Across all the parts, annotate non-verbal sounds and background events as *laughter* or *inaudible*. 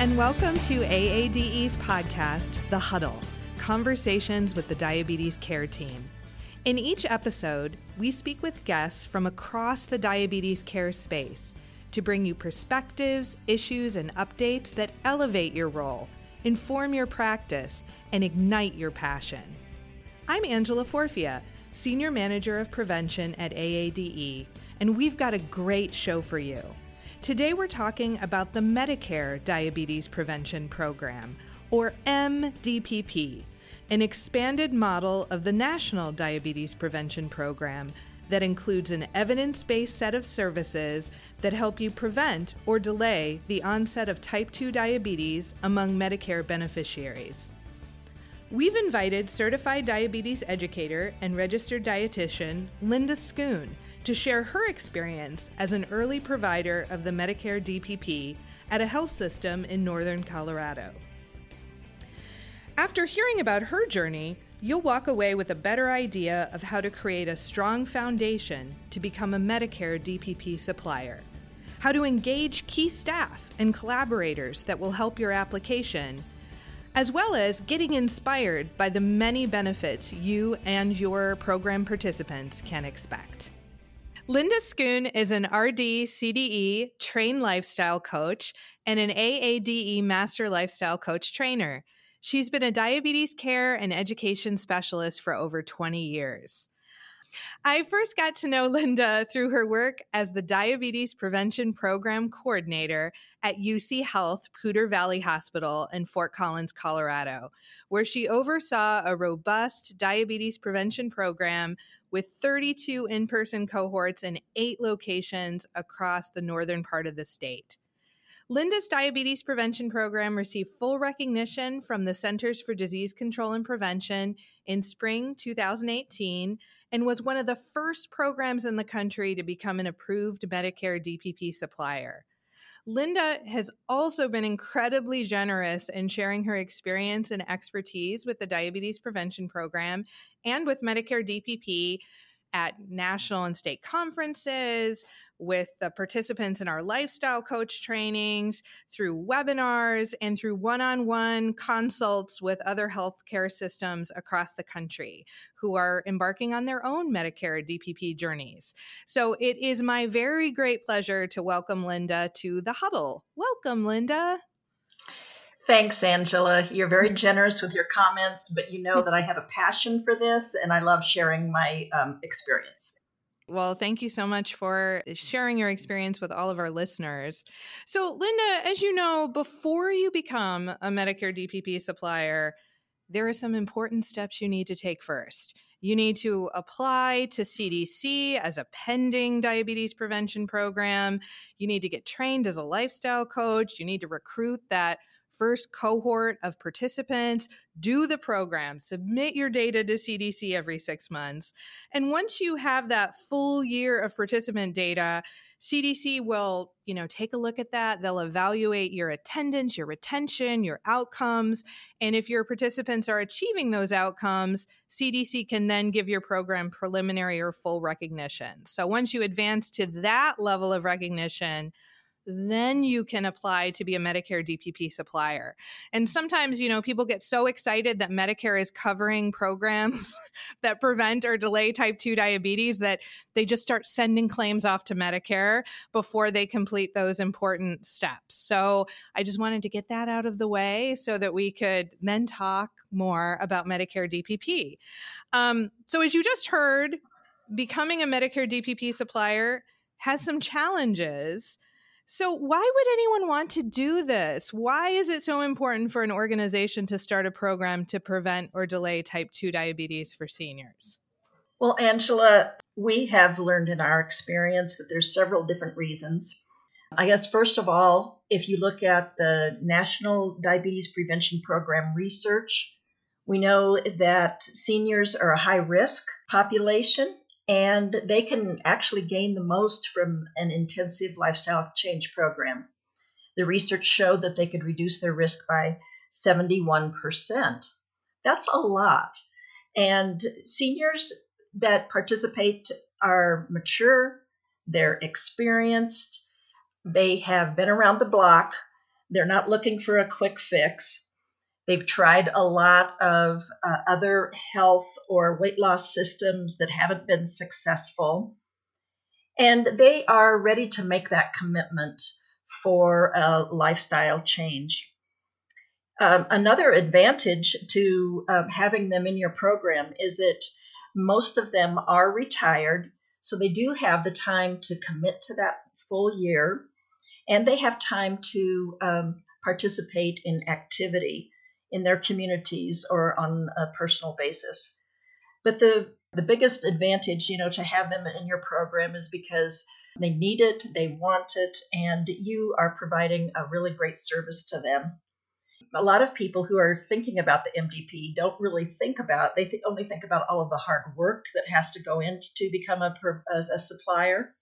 and welcome to AADE's podcast, The Huddle Conversations with the Diabetes Care Team. In each episode, we speak with guests from across the diabetes care space to bring you perspectives, issues, and updates that elevate your role, inform your practice, and ignite your passion. I'm Angela Forfia, Senior Manager of Prevention at AADE, and we've got a great show for you. Today we're talking about the Medicare Diabetes Prevention Program, or MDPP, an expanded model of the National Diabetes Prevention Program that includes an evidence based set of services that help you prevent or delay the onset of type 2 diabetes among Medicare beneficiaries. We've invited certified diabetes educator and registered dietitian Linda Schoon to share her experience as an early provider of the Medicare DPP at a health system in northern Colorado. After hearing about her journey, you'll walk away with a better idea of how to create a strong foundation to become a Medicare DPP supplier, how to engage key staff and collaborators that will help your application, as well as getting inspired by the many benefits you and your program participants can expect. Linda Schoon is an RD CDE trained lifestyle coach and an AADE master lifestyle coach trainer. She's been a diabetes care and education specialist for over 20 years. I first got to know *laughs* Linda through her work as the Diabetes Prevention Program Coordinator at UC Health Poudre Valley Hospital in Fort Collins, Colorado, where she oversaw a robust diabetes prevention program with 32 in person cohorts in eight locations across the northern part of the state. Linda's diabetes prevention program received full recognition from the Centers for Disease Control and Prevention in spring 2018 and was one of the first programs in the country to become an approved Medicare DPP supplier. Linda has also been incredibly generous in sharing her experience and expertise with the diabetes prevention program and with Medicare DPP at national and state conferences, with the participants in our lifestyle coach trainings, through webinars, and through one on one consults with other healthcare systems across the country who are embarking on their own Medicare DPP journeys. So it is my very great pleasure to welcome Linda to the huddle. Welcome, Linda. Thanks, Angela. You're very generous with your comments, but you know that I have a passion for this and I love sharing my um, experience. Well, thank you so much for sharing your experience with all of our listeners. So, Linda, as you know, before you become a Medicare DPP supplier, there are some important steps you need to take first. You need to apply to CDC as a pending diabetes prevention program. You need to get trained as a lifestyle coach. You need to recruit that first cohort of participants, do the program, submit your data to CDC every six months. And once you have that full year of participant data, CDC will, you know, take a look at that. They'll evaluate your attendance, your retention, your outcomes, and if your participants are achieving those outcomes, CDC can then give your program preliminary or full recognition. So once you advance to that level of recognition, then you can apply to be a Medicare DPP supplier. And sometimes, you know, people get so excited that Medicare is covering *laughs* programs that prevent or delay type 2 diabetes that they just start sending claims off to Medicare before they complete those important steps. So I just wanted to get that out of the way so that we could then talk more about Medicare DPP. Um, so, as you just heard, becoming a Medicare DPP supplier has some challenges. So, why would anyone want to do this? Why is it so important for an organization to start a program to prevent or delay type 2 diabetes for seniors? Well, Angela, we have learned in our experience that there's several different reasons. I guess, first of all, if you look at the National Diabetes Prevention Program research, we know that seniors are a high risk population and they can actually gain the most from an intensive lifestyle change program. The research showed that they could reduce their risk by 71%. That's a lot. And seniors that participate are mature, they're experienced, they have been around the block, they're not looking for a quick fix. They've tried a lot of uh, other health or weight loss systems that haven't been successful. And they are ready to make that commitment for a lifestyle change. Um, another advantage to um, having them in your program is that most of them are retired, so they do have the time to commit to that full year, and they have time to um, participate in activity in their communities or on a personal basis. But the the biggest advantage, you know, to have them in your program is because they need it, they want it, and you are providing a really great service to them. A lot of people who are thinking about the MDP don't really think about they th- only think about all of the hard work that has to go into to become a, a supplier.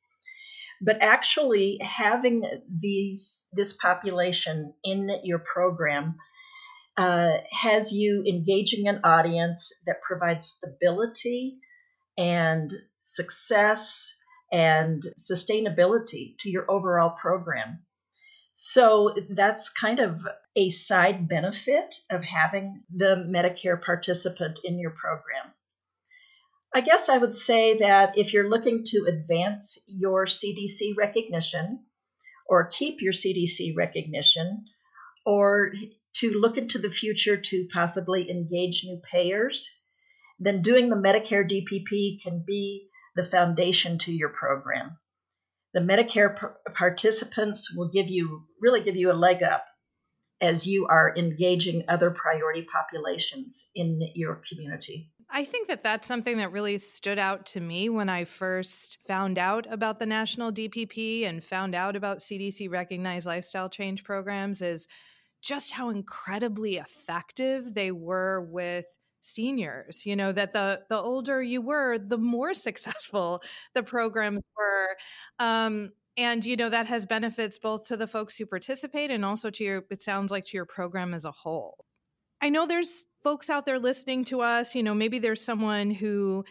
But actually, having these this population in your program uh, has you engaging an audience that provides stability and success and sustainability to your overall program. So that's kind of a side benefit of having the Medicare participant in your program. I guess I would say that if you're looking to advance your CDC recognition or keep your CDC recognition or to look into the future to possibly engage new payers, then doing the Medicare DPP can be the foundation to your program. The Medicare participants will give you really give you a leg up as you are engaging other priority populations in your community. I think that that's something that really stood out to me when I first found out about the national DPP and found out about CDC recognized lifestyle change programs is just how incredibly effective they were with seniors you know that the the older you were the more *laughs* successful the programs were. Um and you know that has benefits both to the folks who participate and also to your it sounds like to your program as a whole. I know there's folks out there listening to us you know maybe there's someone who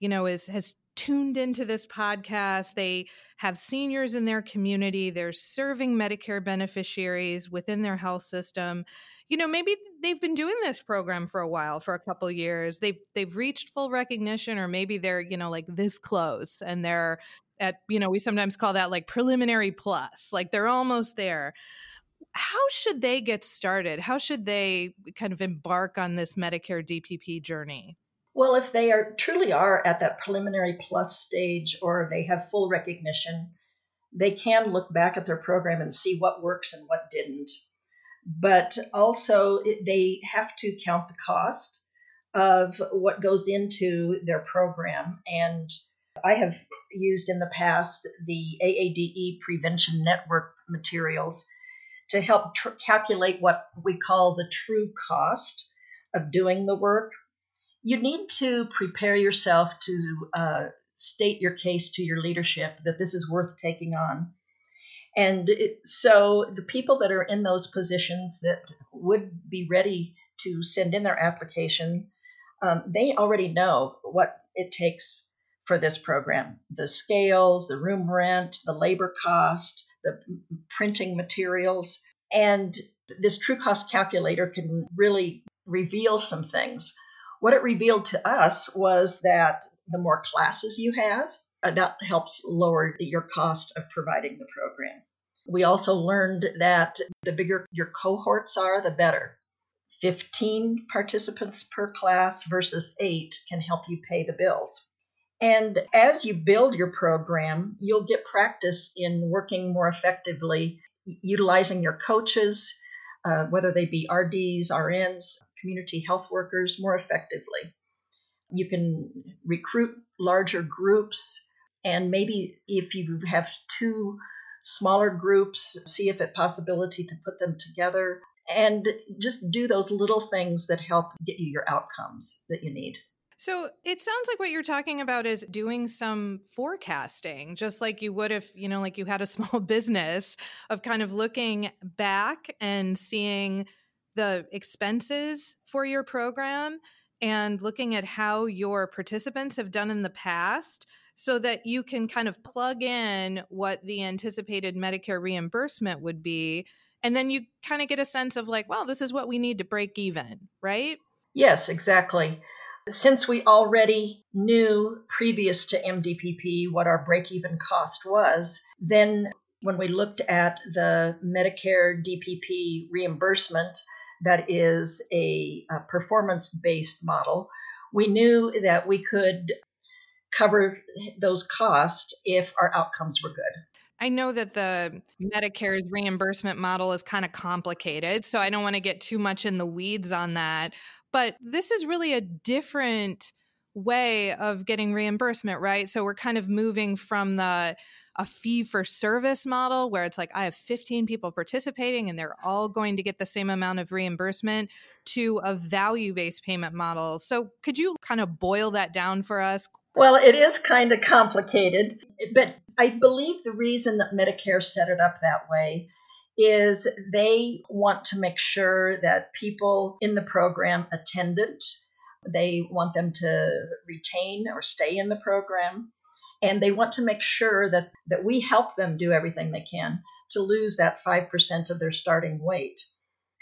you know is has tuned into this podcast. They have seniors in their community. They're serving Medicare beneficiaries within their health system. You know, maybe they've been doing this program for a while, for a couple years. They've they've reached full recognition, or maybe they're you know like this close, and they're at you know we sometimes call that like preliminary plus, like they're almost there. How should they get started? How should they kind of embark on this Medicare DPP journey? Well, if they are truly are at that preliminary plus stage or they have full recognition, they can look back at their program and see what works and what didn't. But also, they have to count the cost of what goes into their program. And I have used in the past the AADE Prevention Network materials to help tr- calculate what we call the true cost of doing the work you need to prepare yourself to uh, state your case to your leadership that this is worth taking on. And it, so the people that are in those positions that would be ready to send in their application, um, they already know what it takes for this program the scales, the room rent, the labor cost, the printing materials. And this true cost calculator can really reveal some things what it revealed to us was that the more classes you have, uh, that helps lower your cost of providing the program. We also learned that the bigger your cohorts are, the better. 15 participants per class versus 8 can help you pay the bills. And as you build your program, you'll get practice in working more effectively, utilizing your coaches, uh, whether they be RDs, RNs, community health workers more effectively. You can recruit larger groups, and maybe if you have two smaller groups, see if it possibility to put them together, and just do those little things that help get you your outcomes that you need. So it sounds like what you're talking about is doing some forecasting, just like you would if, you know, like you had a *laughs* small business of kind of looking back and seeing the expenses for your program and looking at how your participants have done in the past so that you can kind of plug in what the anticipated Medicare reimbursement would be. And then you kind of get a sense of like, well, this is what we need to break even, right? Yes, exactly. Since we already knew previous to MDPP what our break even cost was, then when we looked at the Medicare DPP reimbursement, that is a, a performance based model, we knew that we could cover those costs if our outcomes were good. I know that the Medicare's reimbursement model is kind of complicated, so I don't want to get too much in the weeds on that. But this is really a different way of getting reimbursement, right? So we're kind of moving from the a fee for service model where it's like I have 15 people participating and they're all going to get the same amount of reimbursement to a value based payment model. So could you kind of boil that down for us? Well, it is kind of complicated, but I believe the reason that Medicare set it up that way is they want to make sure that people in the program attend it. they want them to retain or stay in the program and they want to make sure that that we help them do everything they can to lose that 5% of their starting weight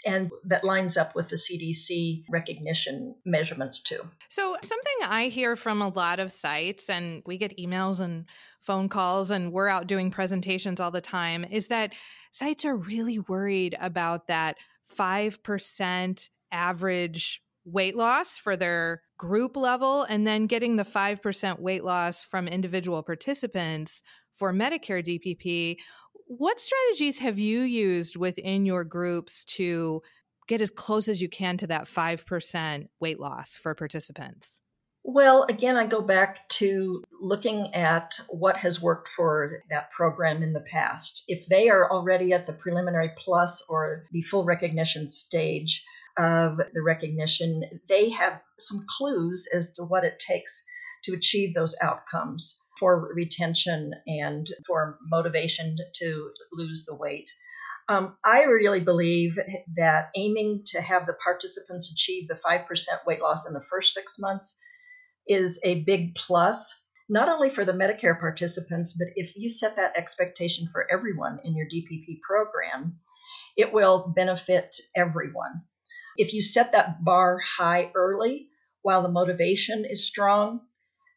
and that lines up with the CDC recognition measurements too. So, something I hear from a lot of sites, and we get emails and phone calls, and we're out doing presentations all the time, is that sites are really worried about that 5% average weight loss for their group level and then getting the 5% weight loss from individual participants for Medicare DPP. What strategies have you used within your groups to get as close as you can to that 5% weight loss for participants? Well, again, I go back to looking at what has worked for that program in the past. If they are already at the preliminary plus or the full recognition stage of the recognition, they have some clues as to what it takes to achieve those outcomes for retention and for motivation to lose the weight. Um, I really believe that aiming to have the participants achieve the 5% weight loss in the first six months is a big plus, not only for the Medicare participants, but if you set that expectation for everyone in your DPP program, it will benefit everyone. If you set that bar high early while the motivation is strong,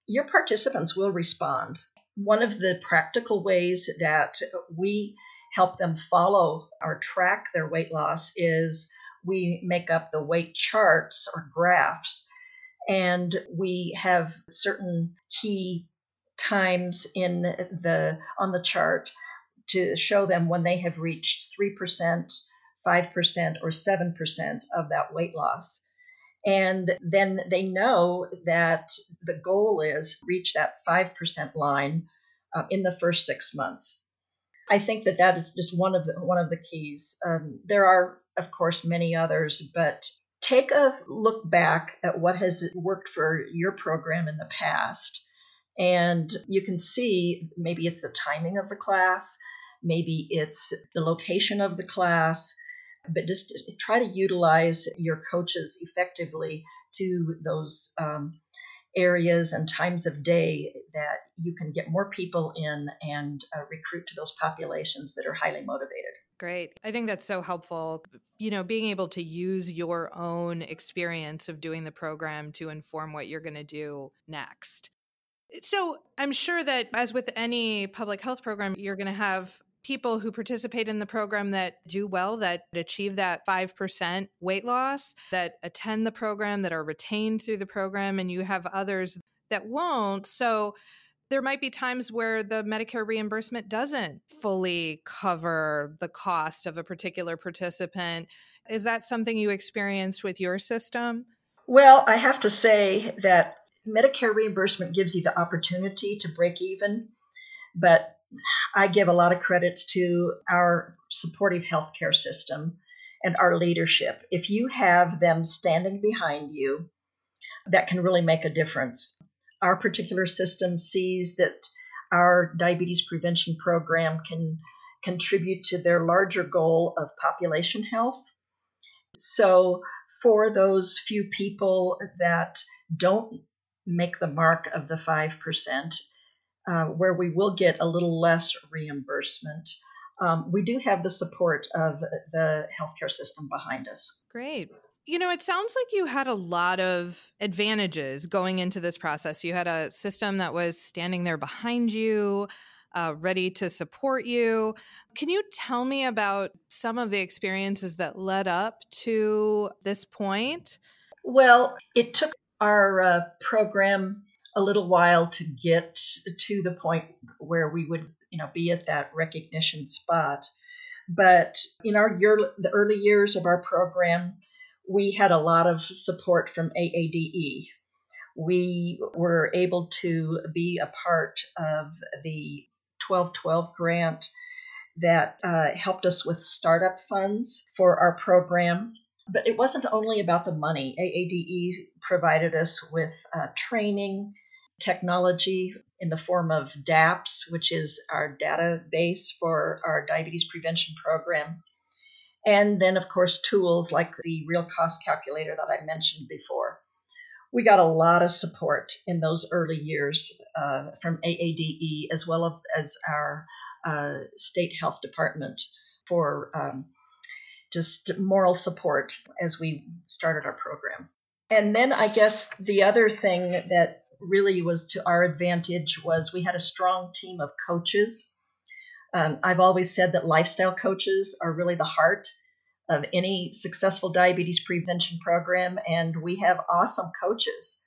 your participants will respond. One of the practical ways that we help them follow or track their weight loss is we make up the weight charts or graphs and we have certain key times in the on the chart to show them when they have reached 3%, 5% or 7% of that weight loss. And then they know that the goal is reach that 5% line uh, in the first 6 months. I think that that is just one of the one of the keys. Um, there are, of course, many others, but take a look back at what has worked for your program in the past. And you can see maybe it's the timing of the class, maybe it's the location of the class, but just try to utilize your coaches effectively to those um, areas and times of day that you can get more people in and uh, recruit to those populations that are highly motivated. Great. I think that's so helpful. You know, being able to use your own experience of doing the program to inform what you're going to do next. So, I'm sure that as with any public health program, you're going to have people who participate in the program that do well, that achieve that 5% weight loss, that attend the program, that are retained through the program, and you have others that won't. So, there might be times where the Medicare reimbursement doesn't fully cover the cost of a particular participant. Is that something you experienced with your system? Well, I have to say that Medicare reimbursement gives you the opportunity to break even, but I give a lot of credit to our supportive healthcare system and our leadership. If you have them standing behind you, that can really make a difference. Our particular system sees that our diabetes prevention program can contribute to their larger goal of population health. So, for those few people that don't make the mark of the 5%, uh, where we will get a little less reimbursement, um, we do have the support of the healthcare system behind us. Great. You know, it sounds like you had a lot of advantages going into this process. You had a system that was standing there behind you, uh, ready to support you. Can you tell me about some of the experiences that led up to this point? Well, it took our uh, program a little while to get to the point where we would you know be at that recognition spot. But in our year the early years of our program we had a lot of support from AADE we were able to be a part of the 1212 grant that uh, helped us with startup funds for our program. But it wasn't only about the money. AADE provided us with uh, training technology in the form of DAPS, which is our database for our diabetes prevention program. And then, of course, tools like the real cost calculator that I mentioned before. We got a lot of support in those early years uh, from AADE as well as our uh, state health department for um, just moral support as we started our program. And then I guess the other thing that really was to our advantage was we had a strong team of coaches. Um, I've always said that lifestyle coaches are really the heart of any successful diabetes prevention program, and we have awesome coaches.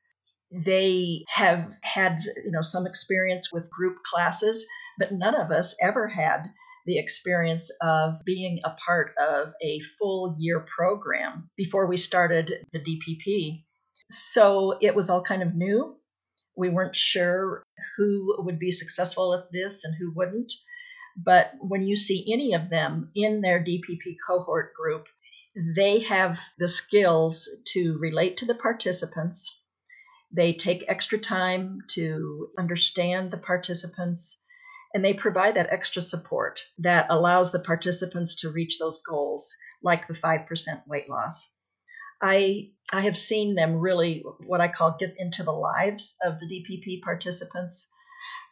They have had you know some experience with group classes, but none of us ever had the experience of being a part of a full year program before we started the DPP. So it was all kind of new. We weren't sure who would be successful at this and who wouldn't. But when you see any of them in their DPP cohort group, they have the skills to relate to the participants. They take extra time to understand the participants, and they provide that extra support that allows the participants to reach those goals, like the 5% weight loss. I I have seen them really what I call get into the lives of the DPP participants,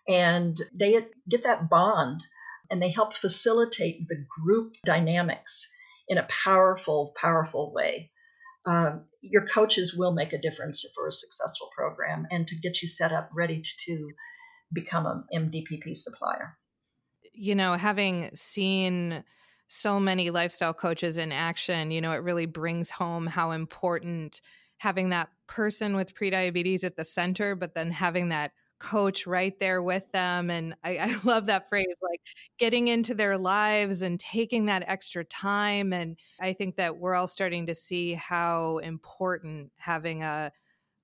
and they get that bond, and they help facilitate the group dynamics in a powerful, powerful way. Um, your coaches will make a difference for a successful program and to get you set up ready to, to become an MDPP supplier. You know, having seen so many lifestyle coaches in action, you know, it really brings home how important having that person with prediabetes at the center, but then having that coach right there with them. And I, *laughs* I, love that phrase, like getting into their lives and taking that extra time. And I think that we're all starting to see how important having a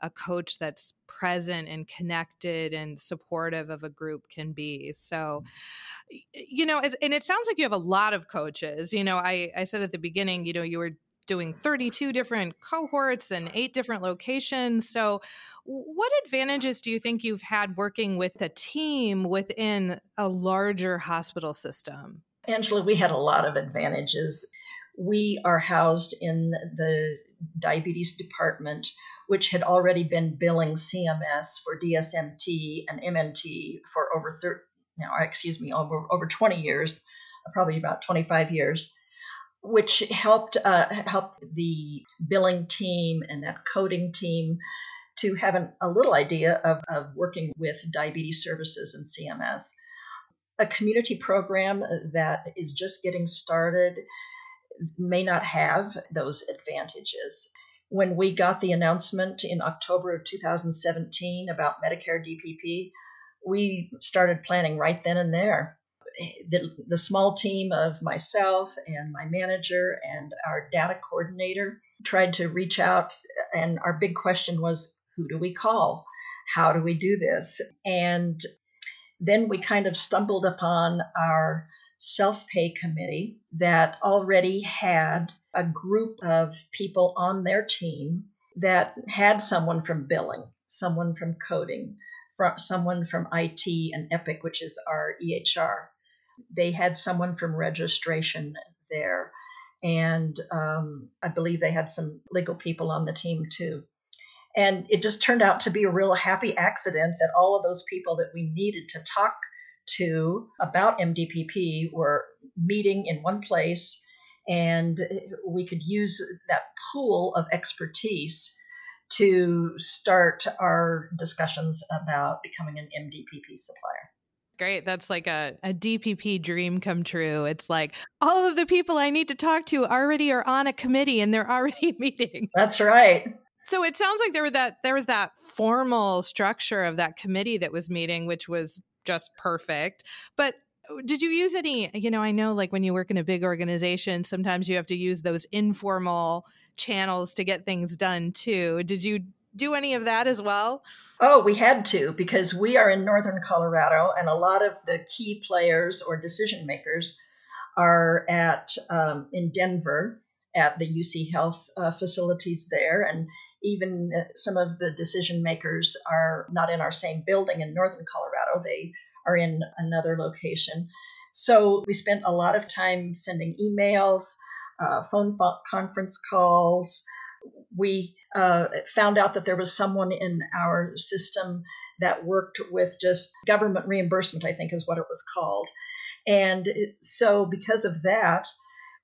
a coach that's present and connected and supportive of a group can be. So, mm. you know, and it sounds like you have a lot of coaches. You know, I, I said at the beginning, you know, you were doing 32 different cohorts and eight different locations. So, what advantages do you think you've had working with a team within a larger hospital system? Angela, we had a lot of advantages. We are housed in the diabetes department which had already been billing CMS for DSMT and MNT for over 30, now, excuse me, over, over 20 years, probably about 25 years, which helped uh, help the billing team and that coding team to have an, a little idea of, of working with diabetes services and CMS. A community program that is just getting started may not have those advantages when we got the announcement in October of 2017 about Medicare DPP, we started planning right then and there. The, the small team of myself and my manager and our data coordinator tried to reach out, and our big question was who do we call? How do we do this? And Then we kind of stumbled upon our self pay committee that already had a group of people on their team that had someone from billing, someone from coding, from someone from IT and Epic, which is our EHR. They had someone from registration there, and um, I believe they had some legal people on the team too. And it just turned out to be a real happy accident that all of those people that we needed to talk to about MDPP were meeting in one place, and eh, we could use that pool of expertise to start our discussions about becoming an MDPP supplier. Great. That's like a, a DPP dream come true. It's like all of the people I need to talk to already are on a committee and they're already *laughs* meeting. That's right. So it sounds like there were that there was that formal structure of that committee that was meeting, which was just perfect. But did you use any, you know, I know like when you work in a big organization, sometimes you have to use those informal channels to get things done too. Did you do any of that as well? Oh, we had to because we are in northern Colorado and a lot of the key players or decision makers are at um, in Denver at the UC Health uh, facilities there and even uh, some of the decision makers are not in our same building in northern Colorado. They are in another location. So we spent a lot of time sending emails, uh, phone conference calls. We uh, found out that there was someone in our system that worked with just government reimbursement, I think is what it was called. And so, because of that,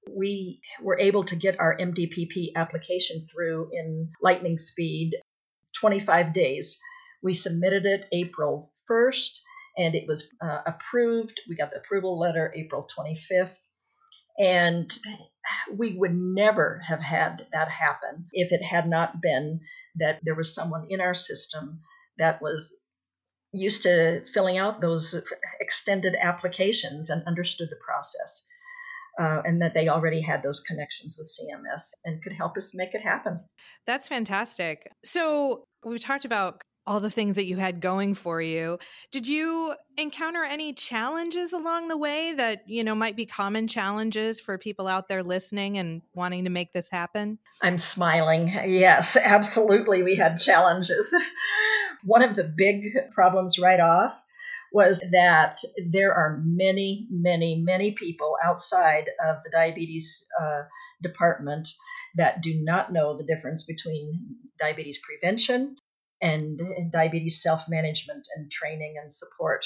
we were able to get our MDPP application through in lightning speed 25 days. We submitted it April 1st and it was uh, approved. We got the approval letter April 25th. And we would never have had that happen if it had not been that there was someone in our system that was used to filling out those extended applications and understood the process uh, and that they already had those connections with CMS and could help us make it happen. That's fantastic. So we've talked about all the things that you had going for you. Did you encounter any challenges along the way that, you know, might be common challenges for people out there listening and wanting to make this happen? I'm smiling. Yes, absolutely. We had challenges. *laughs* One of the big problems right off was that there are many, many, many people outside of the diabetes uh, department that do not know the difference between diabetes prevention and, and diabetes self management and training and support.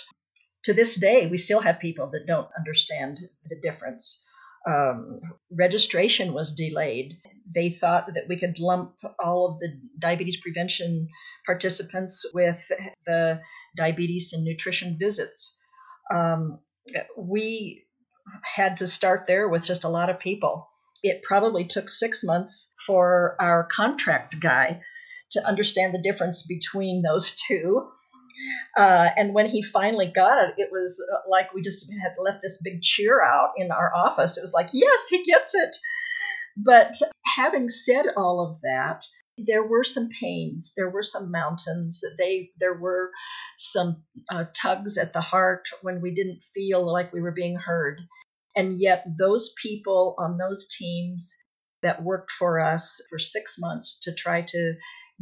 To this day, we still have people that don't understand the difference. Um, registration was delayed. They thought that we could lump all of the diabetes prevention participants with the diabetes and nutrition visits. Um, we had to start there with just a lot of people. It probably took six months for our contract guy to understand the difference between those *laughs* two. Uh, and when he finally got it, it was uh, like we just had left this big cheer out in our office. It was like, yes, he gets it. But having said all of that, there were some pains there were some mountains they there were some uh, tugs at the heart when we didn't feel like we were being heard and yet those people on those teams that worked for us for six months to try to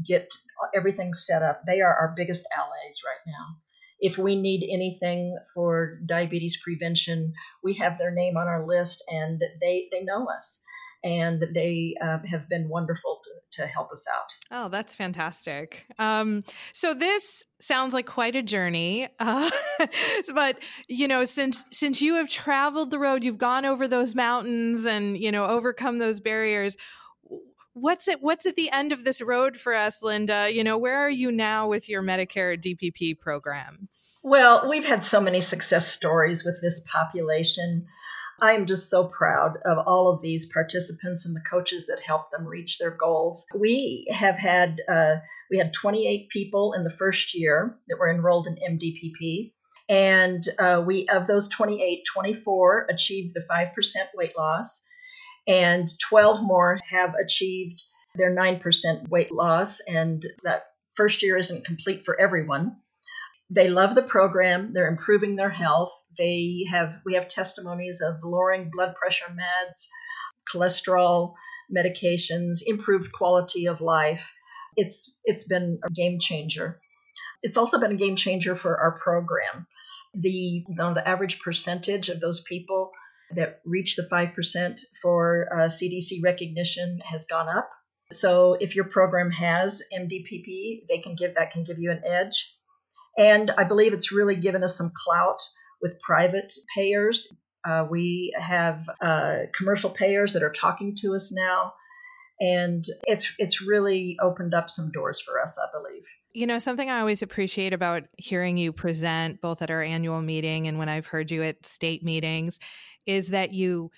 get everything set up they are our biggest allies right now if we need anything for diabetes prevention we have their name on our list and they they know us and they uh, have been wonderful to, to, help us out. Oh, that's fantastic. Um, so this sounds like quite a journey, uh, *laughs* but you know, since since you have traveled the road, you've gone over those mountains and you know overcome those barriers. What's it? What's at the end of this road for us, Linda? You know, where are you now with your Medicare DPP program? Well, we've had so many success stories with this population. I am just so proud of all of these participants and the coaches that help them reach their goals. We have had uh, we had 28 people in the first year that were enrolled in MDPP, and uh, we of those 28, 24 achieved the five percent weight loss, and 12 more have achieved their 9% weight loss. And that first year isn't complete for everyone they love the program. They're improving their health. They have we have testimonies of lowering blood pressure meds, cholesterol medications, improved quality of life. It's it's been a game changer. It's also been a game changer for our program. The you know, the average percentage of those people that reach the 5% for uh, CDC recognition has gone up. So if your program has MDPP, they can give that can give you an edge. And I believe it's really given us some clout with private payers. Uh, we have uh, commercial payers that are talking to us now, and it's it's really opened up some doors for us, I believe. You know, something I always appreciate about hearing you present both at our annual meeting and when I've heard you at state meetings is that you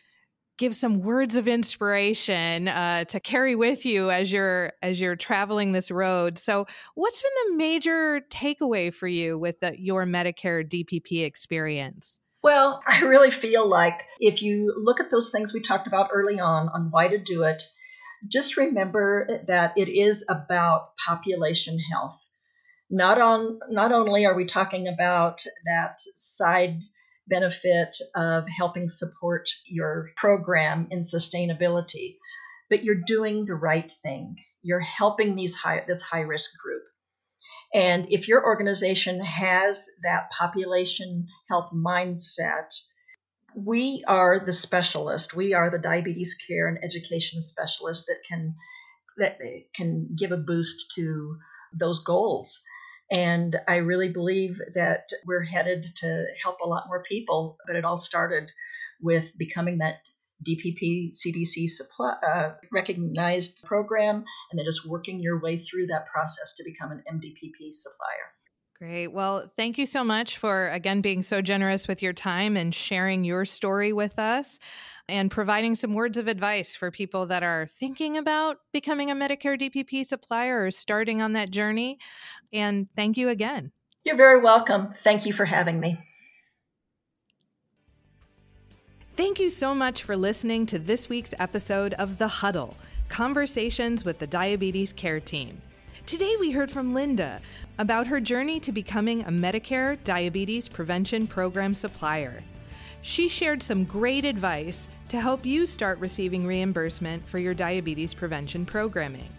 give some words of inspiration uh, to carry with you as you're as you're traveling this road. So, what's been the major takeaway for you with the, your Medicare DPP experience? Well, *laughs* I really feel like if you look at those things we talked about early on on why to do it, just remember that it is about population health. Not on not only are we talking about that side benefit of helping support your program in sustainability, but you're doing the right thing. You're helping these high, this high risk group. And if your organization has that population health mindset, we are the specialist. We are the diabetes care and education specialist that can that can give a boost to those goals. And I really believe that we're headed to help a lot more people. But it all started with becoming that DPP CDC supply, uh, recognized program and then just working your way through that process to become an MDPP supplier. Great. Well, thank you so much for again being so generous with your time and sharing your story with us and providing some words of advice for people that are thinking about becoming a Medicare DPP supplier or starting on that journey. And thank you again. You're very welcome. Thank you for having me. Thank you so much for listening to this week's episode of The Huddle Conversations with the Diabetes Care Team. Today we heard from Linda about her journey to becoming a Medicare Diabetes Prevention Program supplier. She shared some great advice to help you start receiving reimbursement for your diabetes prevention programming.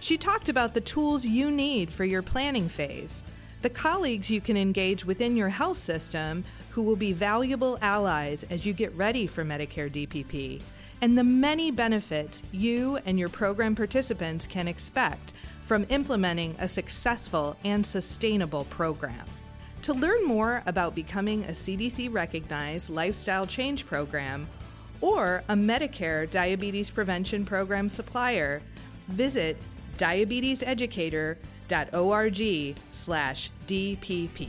She talked about the tools you need for your planning phase, the colleagues you can engage within your health system who will be valuable allies as you get ready for Medicare DPP, and the many benefits you and your program participants can expect from implementing a successful and sustainable program. To learn more about becoming a CDC recognized lifestyle change program or a Medicare diabetes prevention program supplier, visit diabeteseducator.org/dpp.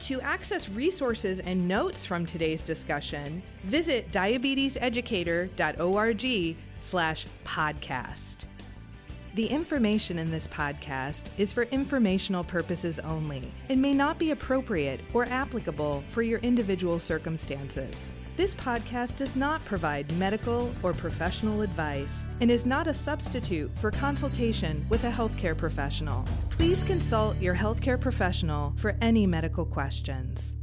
To access resources and notes from today's discussion, visit diabeteseducator.org/podcast. The information in this podcast is for informational purposes only and may not be appropriate or applicable for your individual circumstances. This podcast does not provide medical or professional advice and is not a substitute for consultation with a healthcare professional. Please consult your healthcare professional for any medical questions.